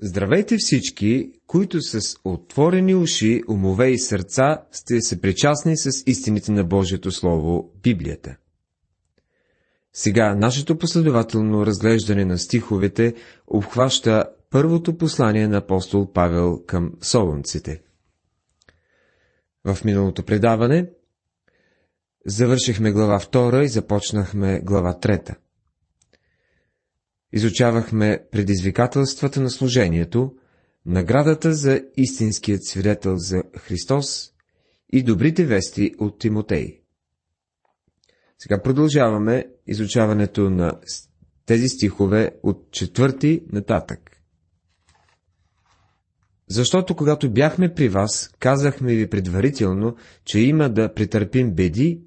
Здравейте всички, които с отворени уши, умове и сърца сте съпричастни с истините на Божието Слово, Библията. Сега нашето последователно разглеждане на стиховете обхваща първото послание на апостол Павел към солунците. В миналото предаване завършихме глава 2 и започнахме глава 3. Изучавахме предизвикателствата на служението, наградата за истинският свидетел за Христос и добрите вести от Тимотей. Сега продължаваме изучаването на тези стихове от четвърти нататък. Защото когато бяхме при вас, казахме ви предварително, че има да претърпим беди,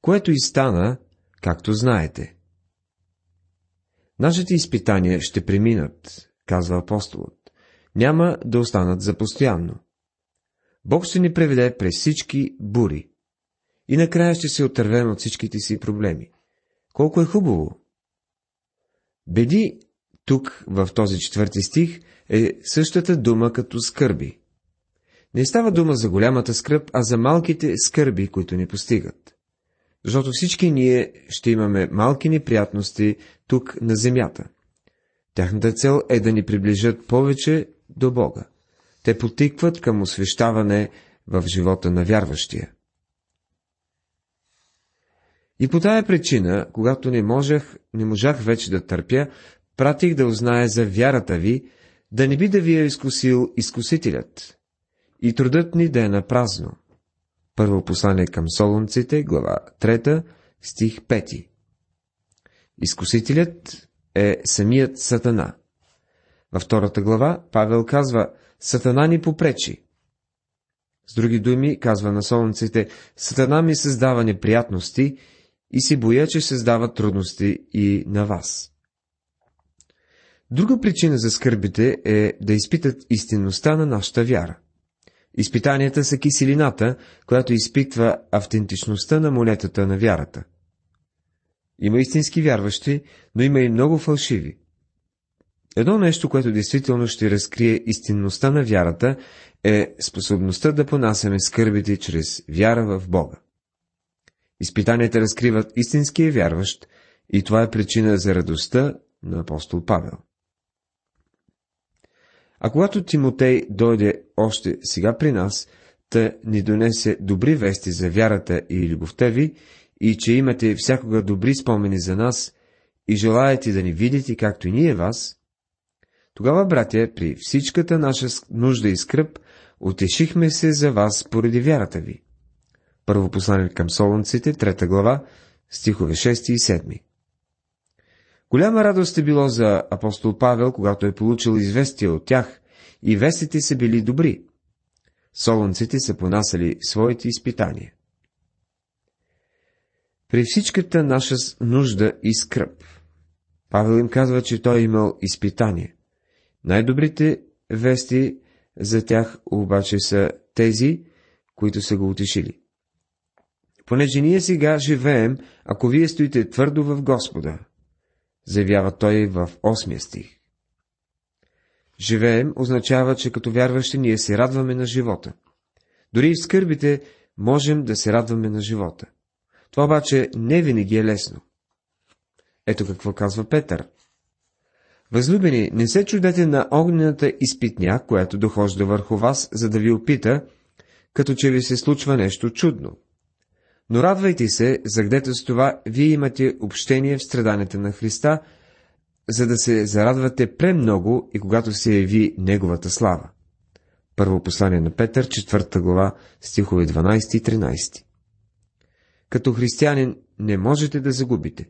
което и стана, както знаете. Нашите изпитания ще преминат, казва апостолът. Няма да останат за постоянно. Бог ще ни преведе през всички бури. И накрая ще се отървем от всичките си проблеми. Колко е хубаво! Беди тук, в този четвърти стих, е същата дума като скърби. Не става дума за голямата скръп, а за малките скърби, които ни постигат защото всички ние ще имаме малки неприятности тук на земята. Тяхната цел е да ни приближат повече до Бога. Те потикват към освещаване в живота на вярващия. И по тая причина, когато не можех, не можах вече да търпя, пратих да узная за вярата ви, да не би да ви е изкусил изкусителят, и трудът ни да е на празно. Първо послание към Солунците, глава 3, стих 5. Изкусителят е самият Сатана. Във втората глава Павел казва, Сатана ни попречи. С други думи, казва на Солунците, Сатана ми създава неприятности и се боя, че създава трудности и на вас. Друга причина за скърбите е да изпитат истинността на нашата вяра. Изпитанията са киселината, която изпитва автентичността на монетата на вярата. Има истински вярващи, но има и много фалшиви. Едно нещо, което действително ще разкрие истинността на вярата, е способността да понасяме скърбите чрез вяра в Бога. Изпитанията разкриват истинския вярващ и това е причина за радостта на апостол Павел. А когато Тимотей дойде още сега при нас, та ни донесе добри вести за вярата и любовта ви, и че имате всякога добри спомени за нас, и желаете да ни видите, както и ние вас, тогава, братя, при всичката наша нужда и скръп, утешихме се за вас поради вярата ви. Първо послание към Солунците, трета глава, стихове 6 и 7. Голяма радост е било за апостол Павел, когато е получил известие от тях, и вестите са били добри. Солунците са понасяли своите изпитания. При всичката наша нужда и скръп, Павел им казва, че той е имал изпитание. Най-добрите вести за тях обаче са тези, които са го утешили. Понеже ние сега живеем, ако вие стоите твърдо в Господа, заявява той в 8 стих. Живеем означава, че като вярващи ние се радваме на живота. Дори и в скърбите можем да се радваме на живота. Това обаче не винаги е лесно. Ето какво казва Петър. Възлюбени, не се чудете на огнената изпитня, която дохожда върху вас, за да ви опита, като че ви се случва нещо чудно. Но радвайте се, загдето с това вие имате общение в страданията на Христа, за да се зарадвате премного и когато се яви Неговата слава. Първо послание на Петър, 4 глава, стихове 12 и 13. Като християнин не можете да загубите.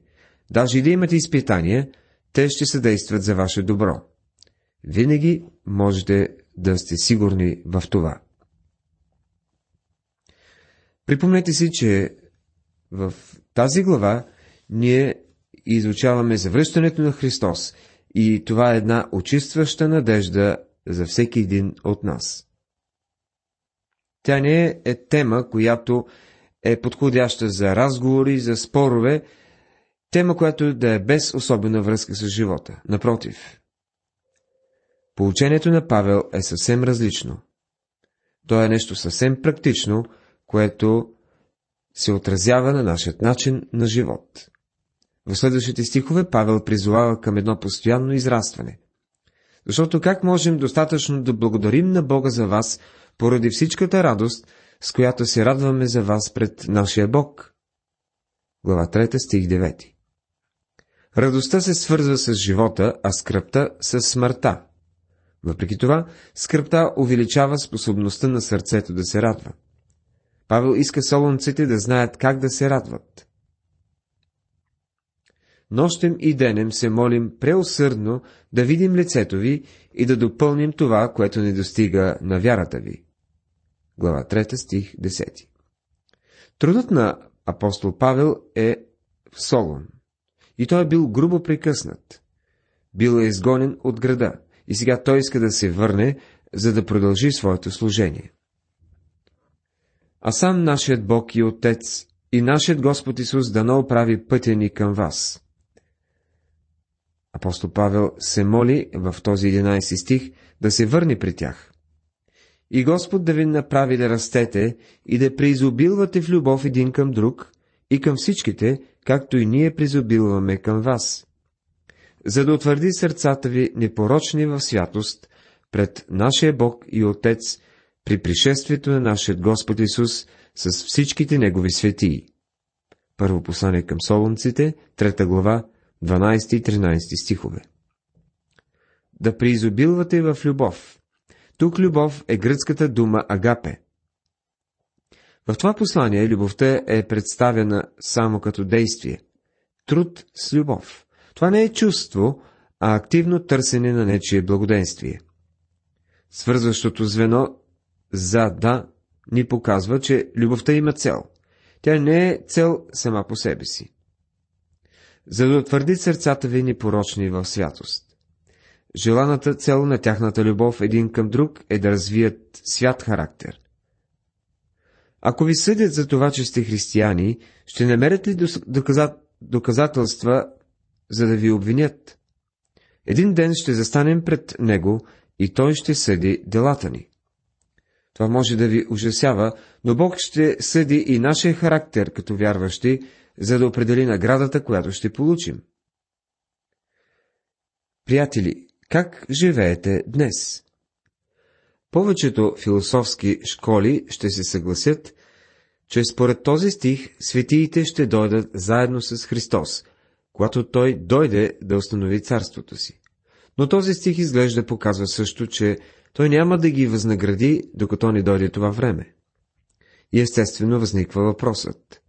Даже и да имате изпитания, те ще съдействат за ваше добро. Винаги можете да сте сигурни в това. Припомнете си, че в тази глава ние изучаваме завръщането на Христос и това е една очистваща надежда за всеки един от нас. Тя не е тема, която е подходяща за разговори, за спорове, тема, която да е без особена връзка с живота. Напротив. Поучението на Павел е съвсем различно. То е нещо съвсем практично, което се отразява на нашият начин на живот. В следващите стихове Павел призовава към едно постоянно израстване. Защото как можем достатъчно да благодарим на Бога за вас, поради всичката радост, с която се радваме за вас пред нашия Бог? Глава 3, стих 9 Радостта се свързва с живота, а скръпта с смъртта. Въпреки това, скръпта увеличава способността на сърцето да се радва. Павел иска солонците да знаят как да се радват. Нощем и денем се молим преусърдно да видим лицето ви и да допълним това, което не достига на вярата ви. Глава 3, стих 10 Трудът на апостол Павел е в Солон. И той е бил грубо прекъснат. Бил е изгонен от града и сега той иска да се върне, за да продължи своето служение. А сам нашият Бог и Отец и нашият Господ Исус да оправи пътя ни към вас. Апостол Павел се моли в този 11 стих да се върне при тях. И Господ да ви направи да растете и да преизобилвате в любов един към друг и към всичките, както и ние призобилваме към вас, за да утвърди сърцата ви непорочни в святост пред нашия Бог и Отец при пришествието на нашия Господ Исус с всичките Негови светии. Първо послание към Солунците, трета глава, 12 и 13 стихове. Да преизобилвате в любов. Тук любов е гръцката дума агапе. В това послание любовта е представена само като действие. Труд с любов. Това не е чувство, а активно търсене на нечие благоденствие. Свързващото звено за да ни показва, че любовта има цел. Тя не е цел сама по себе си. За да утвърди сърцата ви непорочни в святост. Желаната цел на тяхната любов един към друг е да развият свят характер. Ако ви съдят за това, че сте християни, ще намерят ли доказателства, за да ви обвинят? Един ден ще застанем пред Него и Той ще съди делата ни. Това може да ви ужасява, но Бог ще съди и нашия характер като вярващи, за да определи наградата, която ще получим. Приятели, как живеете днес? Повечето философски школи ще се съгласят, че според този стих светиите ще дойдат заедно с Христос, когато Той дойде да установи царството си. Но този стих изглежда показва също, че Той няма да ги възнагради, докато не дойде това време. И естествено възниква въпросът.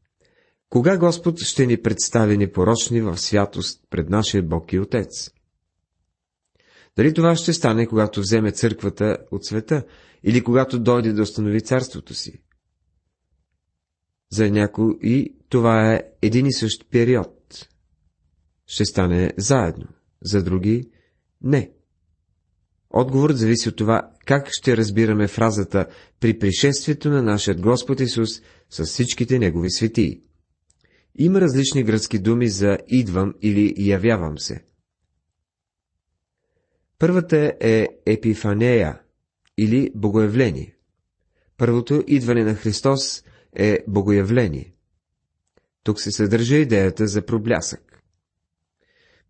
Кога Господ ще ни представи непорочни в святост пред нашия Бог и Отец? Дали това ще стане, когато вземе църквата от света, или когато дойде да установи царството си? За някои това е един и същ период. Ще стане заедно, за други – не. Отговорът зависи от това, как ще разбираме фразата при пришествието на нашия Господ Исус с всичките Негови светии. Има различни гръцки думи за идвам или явявам се. Първата е епифанея или богоявление. Първото идване на Христос е богоявление. Тук се съдържа идеята за проблясък.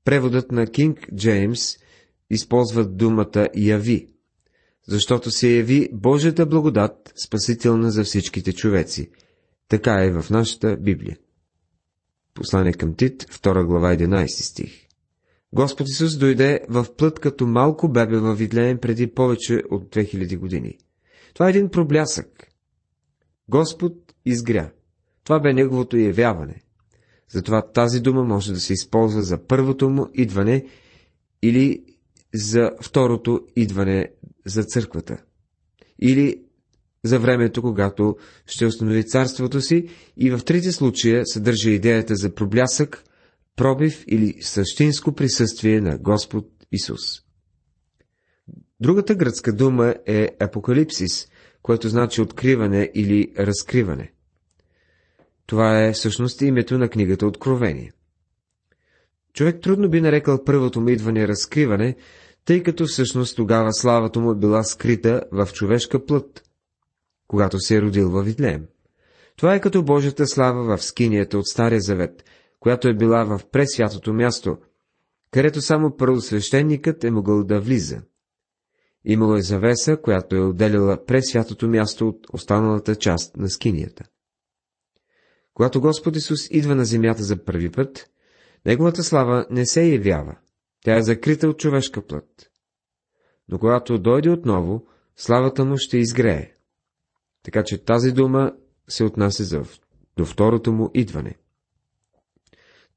Преводът на Кинг Джеймс използва думата яви, защото се яви Божията благодат, спасителна за всичките човеци. Така е в нашата Библия. Послание към Тит, 2 глава, 11 стих. Господ Исус дойде в плът като малко бебе във Видлеем преди повече от 2000 години. Това е един проблясък. Господ изгря. Това бе неговото явяване. Затова тази дума може да се използва за първото му идване или за второто идване за църквата. Или за времето, когато ще установи царството си и в трите случая съдържа идеята за проблясък, пробив или същинско присъствие на Господ Исус. Другата гръцка дума е апокалипсис, което значи откриване или разкриване. Това е всъщност името на книгата Откровение. Човек трудно би нарекал първото му идване разкриване, тъй като всъщност тогава славата му е била скрита в човешка плът, когато се е родил във Витлеем. Това е като Божията слава в скинията от Стария Завет, която е била в пресвятото място, където само първосвещеникът е могъл да влиза. Имало е завеса, която е отделила пресвятото място от останалата част на скинията. Когато Господ Исус идва на земята за първи път, Неговата слава не се явява, тя е закрита от човешка плът. Но когато дойде отново, славата му ще изгрее. Така че тази дума се отнася за, до второто му идване.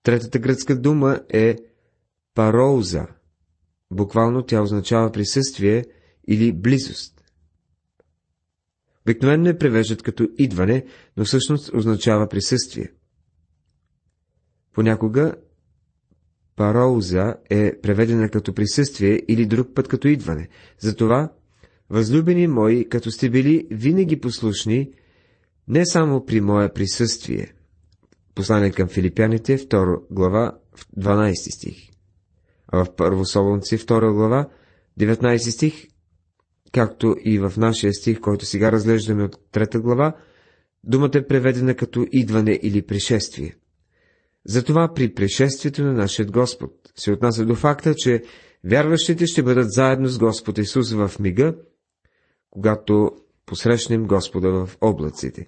Третата гръцка дума е пароуза. Буквално тя означава присъствие или близост. Обикновено е превеждат като идване, но всъщност означава присъствие. Понякога пароуза е преведена като присъствие или друг път като идване. Затова, възлюбени мои, като сте били винаги послушни, не само при мое присъствие. Послание към филипяните, 2 глава, 12 стих. А в Първо Солонци, 2 глава, 19 стих, както и в нашия стих, който сега разглеждаме от 3 глава, думата е преведена като идване или пришествие. Затова при пришествието на нашия Господ се отнася до факта, че вярващите ще бъдат заедно с Господ Исус в мига, когато посрещнем Господа в облаците.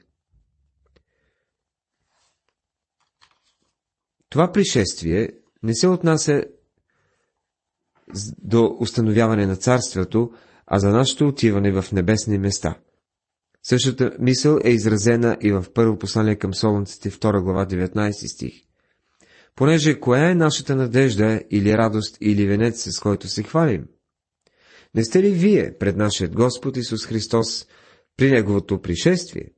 Това пришествие не се отнася до установяване на царството, а за нашето отиване в небесни места. Същата мисъл е изразена и в първо послание към Солунците, 2 глава, 19 стих. Понеже коя е нашата надежда или радост или венец, с който се хвалим? Не сте ли вие пред нашият Господ Исус Христос при Неговото пришествие?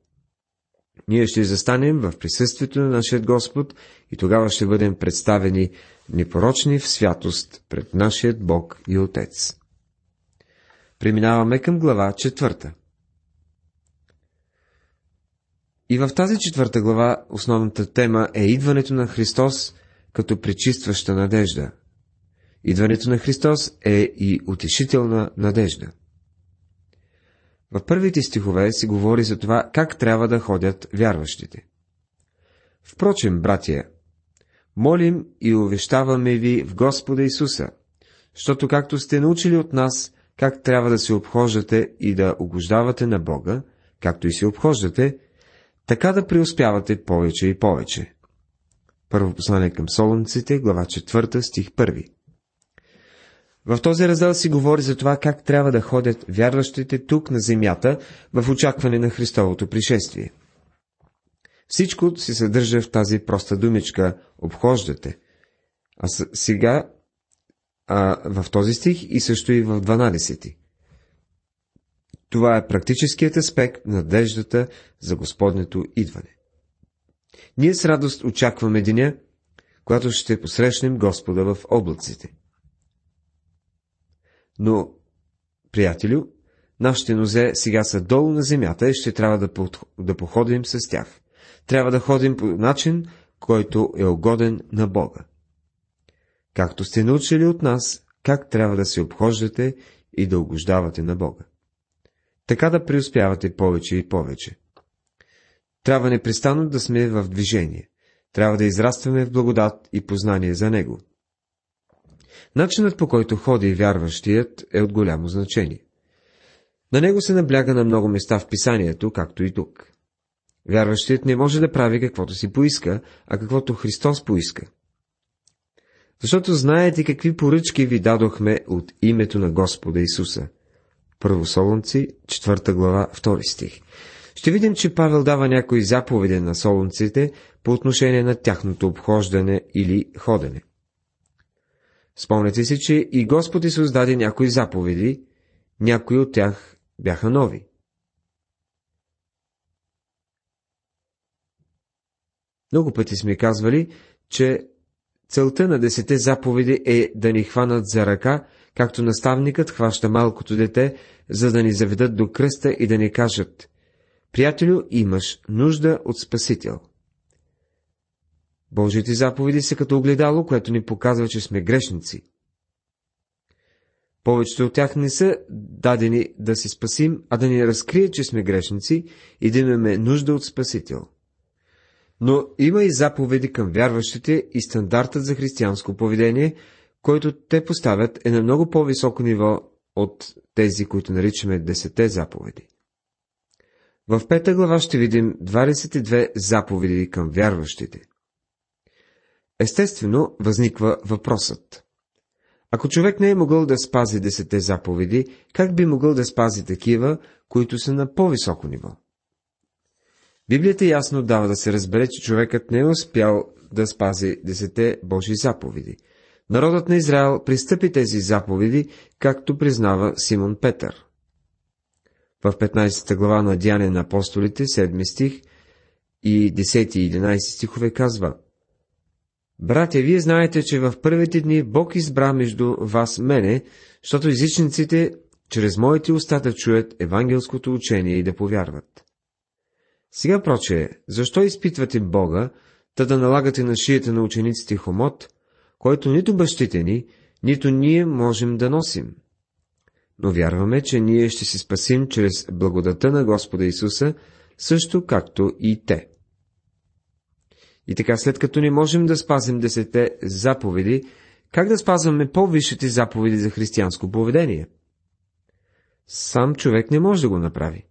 Ние ще застанем в присъствието на нашия Господ и тогава ще бъдем представени непорочни в святост пред нашият Бог и Отец. Преминаваме към глава четвърта. И в тази четвърта глава основната тема е идването на Христос като пречистваща надежда. Идването на Христос е и утешителна надежда. В първите стихове се говори за това, как трябва да ходят вярващите. Впрочем, братия, молим и увещаваме ви в Господа Исуса, защото както сте научили от нас, как трябва да се обхождате и да угождавате на Бога, както и се обхождате, така да преуспявате повече и повече. Първо послание към Солунците, глава 4, стих 1. В този раздел си говори за това как трябва да ходят вярващите тук на земята в очакване на Христовото пришествие. Всичко се съдържа в тази проста думичка «обхождате». А сега а, в този стих и също и в 12. Това е практическият аспект на надеждата за Господнето идване. Ние с радост очакваме деня, когато ще посрещнем Господа в облаците. Но, приятелю, нашите нозе сега са долу на земята и ще трябва да, да походим с тях. Трябва да ходим по начин, който е угоден на Бога. Както сте научили от нас, как трябва да се обхождате и да угождавате на Бога. Така да преуспявате повече и повече. Трябва непрестанно да сме в движение. Трябва да израстваме в благодат и познание за Него. Начинът по който ходи вярващият е от голямо значение. На него се набляга на много места в писанието, както и тук. Вярващият не може да прави каквото си поиска, а каквото Христос поиска. Защото знаете какви поръчки ви дадохме от името на Господа Исуса. Първо Солунци, 4 глава, 2 стих ще видим, че Павел дава някои заповеди на солунците по отношение на тяхното обхождане или ходене. Спомняте си, че и Господ Исус даде някои заповеди, някои от тях бяха нови. Много пъти сме казвали, че целта на десете заповеди е да ни хванат за ръка, както наставникът хваща малкото дете, за да ни заведат до кръста и да ни кажат Приятелю, имаш нужда от Спасител. Божиите заповеди са като огледало, което ни показва, че сме грешници. Повечето от тях не са дадени да се спасим, а да ни разкрият, че сме грешници и да имаме нужда от Спасител. Но има и заповеди към вярващите и стандартът за християнско поведение, който те поставят е на много по-високо ниво от тези, които наричаме десете заповеди. В пета глава ще видим 22 заповеди към вярващите. Естествено, възниква въпросът. Ако човек не е могъл да спази десете заповеди, как би могъл да спази такива, които са на по-високо ниво? Библията ясно дава да се разбере, че човекът не е успял да спази десете Божии заповеди. Народът на Израел пристъпи тези заповеди, както признава Симон Петър. В 15 глава на Дяне на апостолите, 7 стих и 10 и 11 стихове казва Братя, вие знаете, че в първите дни Бог избра между вас мене, защото езичниците чрез моите уста да чуят евангелското учение и да повярват. Сега, проче, защо изпитвате Бога, та да налагате на шията на учениците хомот, който нито бащите ни, нито ние можем да носим? Но вярваме, че ние ще се спасим чрез благодата на Господа Исуса, също както и те. И така, след като не можем да спазим десете заповеди, как да спазваме по-висшите заповеди за християнско поведение? Сам човек не може да го направи.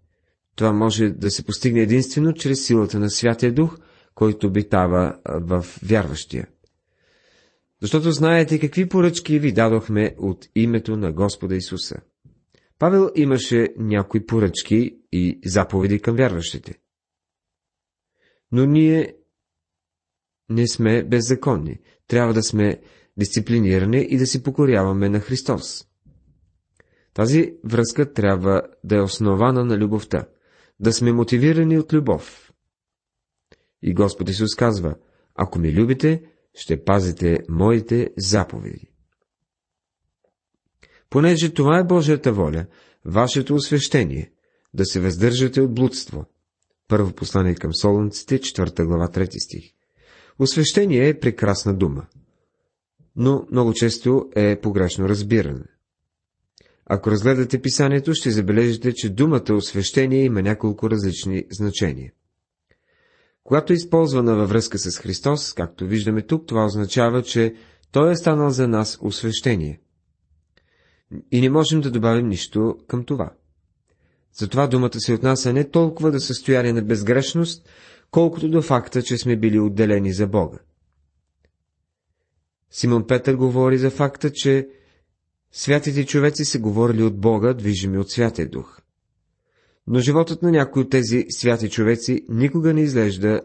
Това може да се постигне единствено чрез силата на Святия Дух, който обитава в вярващия. Защото знаете какви поръчки ви дадохме от името на Господа Исуса. Павел имаше някои поръчки и заповеди към вярващите. Но ние не сме беззаконни. Трябва да сме дисциплинирани и да си покоряваме на Христос. Тази връзка трябва да е основана на любовта, да сме мотивирани от любов. И Господ Исус казва, ако ми любите, ще пазите моите заповеди. Понеже това е Божията воля, вашето освещение, да се въздържате от блудство. Първо послание към Солунците, 4 глава, 3 стих. Освещение е прекрасна дума, но много често е погрешно разбиране. Ако разгледате писанието, ще забележите, че думата освещение има няколко различни значения. Когато е използвана във връзка с Христос, както виждаме тук, това означава, че Той е станал за нас освещение. И не можем да добавим нищо към това. Затова думата се отнася не толкова до състояние на безгрешност, колкото до факта, че сме били отделени за Бога. Симон Петър говори за факта, че святите човеци са говорили от Бога, движими от Святия Дух. Но животът на някои от тези святи човеци никога не изглежда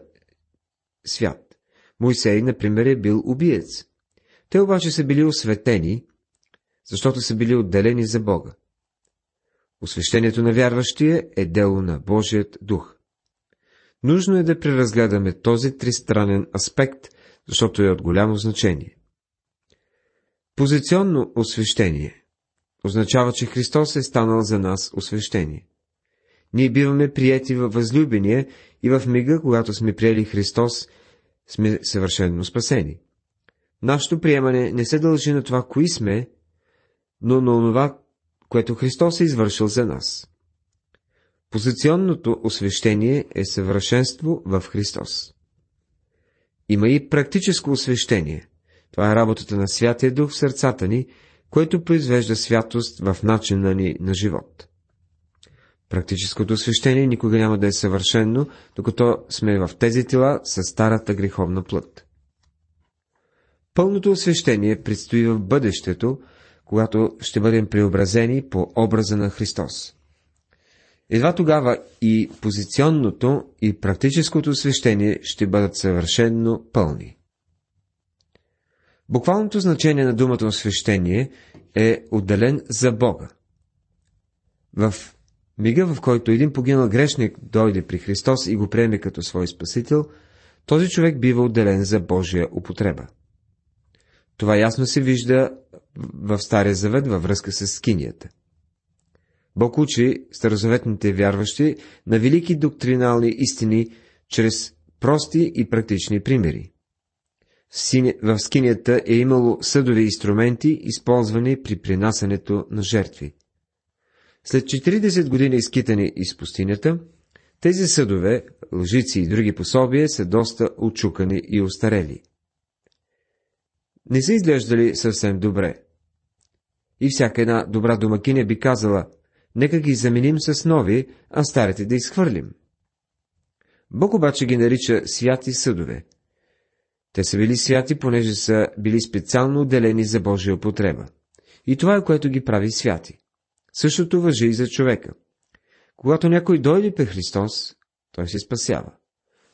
свят. Мойсей, например, е бил убиец. Те обаче са били осветени, защото са били отделени за Бога. Освещението на вярващия е дело на Божият дух. Нужно е да преразгледаме този тристранен аспект, защото е от голямо значение. Позиционно освещение означава, че Христос е станал за нас освещение. Ние биваме приети във възлюбения и в мига, когато сме приели Христос, сме съвършенно спасени. Нашето приемане не се дължи на това, кои сме, но на това, което Христос е извършил за нас. Позиционното освещение е съвършенство в Христос. Има и практическо освещение. Това е работата на Святия Дух в сърцата ни, което произвежда святост в начина ни на живот. Практическото освещение никога няма да е съвършено, докато сме в тези тела с старата греховна плът. Пълното освещение предстои в бъдещето, когато ще бъдем преобразени по образа на Христос. Едва тогава и позиционното, и практическото освещение ще бъдат съвършенно пълни. Буквалното значение на думата освещение е отделен за Бога. В мига, в който един погинал грешник дойде при Христос и го приеме като свой спасител, този човек бива отделен за Божия употреба. Това ясно се вижда в Стария завет във връзка с скинията. Бог учи старозаветните вярващи на велики доктринални истини чрез прости и практични примери. В скинята е имало съдови инструменти, използвани при принасянето на жертви. След 40 години изкитани из пустинята, тези съдове, лъжици и други пособия са доста очукани и устарели. Не са изглеждали съвсем добре. И всяка една добра домакиня би казала, нека ги заменим с нови, а старите да изхвърлим. Бог обаче ги нарича святи съдове. Те са били святи, понеже са били специално отделени за Божия употреба. И това е което ги прави святи. Същото въжи и за човека. Когато някой дойде при Христос, той се спасява.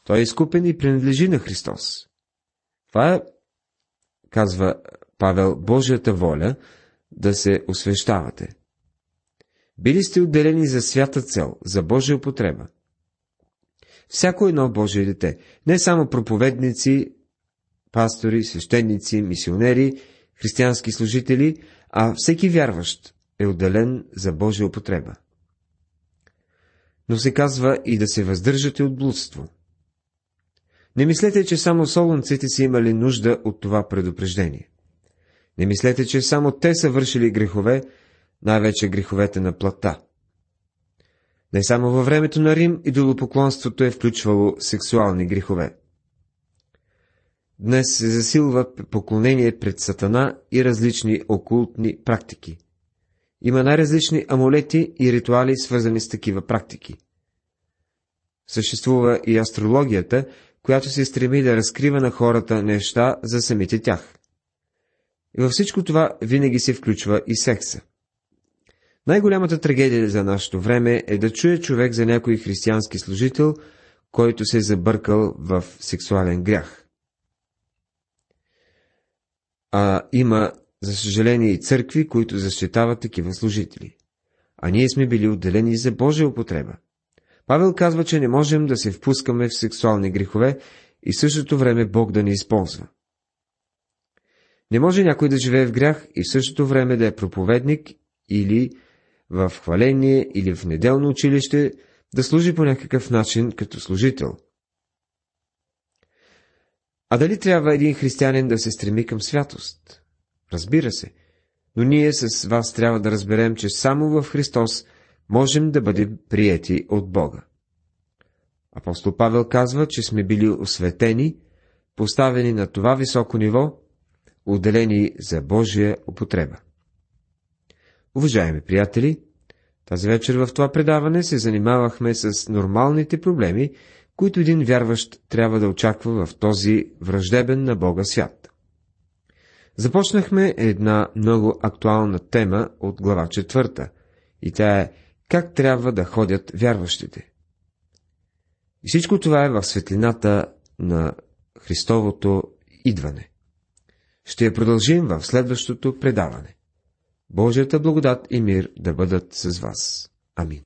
Той е изкупен и принадлежи на Христос. Това е, казва Павел, Божията воля да се освещавате. Били сте отделени за свята цел, за Божия употреба. Всяко едно Божие дете, не само проповедници, пастори, свещеници, мисионери, християнски служители, а всеки вярващ е отделен за Божия употреба. Но се казва и да се въздържате от блудство. Не мислете, че само солунците си имали нужда от това предупреждение. Не мислете, че само те са вършили грехове, най-вече греховете на плата. Не само във времето на Рим идолопоклонството е включвало сексуални грехове. Днес се засилва поклонение пред Сатана и различни окултни практики. Има най-различни амулети и ритуали, свързани с такива практики. Съществува и астрологията, която се стреми да разкрива на хората неща за самите тях. И във всичко това винаги се включва и секса. Най-голямата трагедия за нашето време е да чуе човек за някой християнски служител, който се е забъркал в сексуален грях. А има, за съжаление, и църкви, които защитават такива служители. А ние сме били отделени за Божия употреба. Павел казва, че не можем да се впускаме в сексуални грехове и в същото време Бог да ни използва. Не може някой да живее в грях и в същото време да е проповедник или в хваление или в неделно училище да служи по някакъв начин като служител. А дали трябва един християнин да се стреми към святост? Разбира се, но ние с вас трябва да разберем, че само в Христос можем да бъдем приети от Бога. Апостол Павел казва, че сме били осветени, поставени на това високо ниво, отделени за Божия употреба. Уважаеми приятели, тази вечер в това предаване се занимавахме с нормалните проблеми, които един вярващ трябва да очаква в този враждебен на Бога свят. Започнахме една много актуална тема от глава четвърта, и тя е как трябва да ходят вярващите. И всичко това е в светлината на Христовото идване. Ще я продължим в следващото предаване. Божията благодат и мир да бъдат с вас. Амин.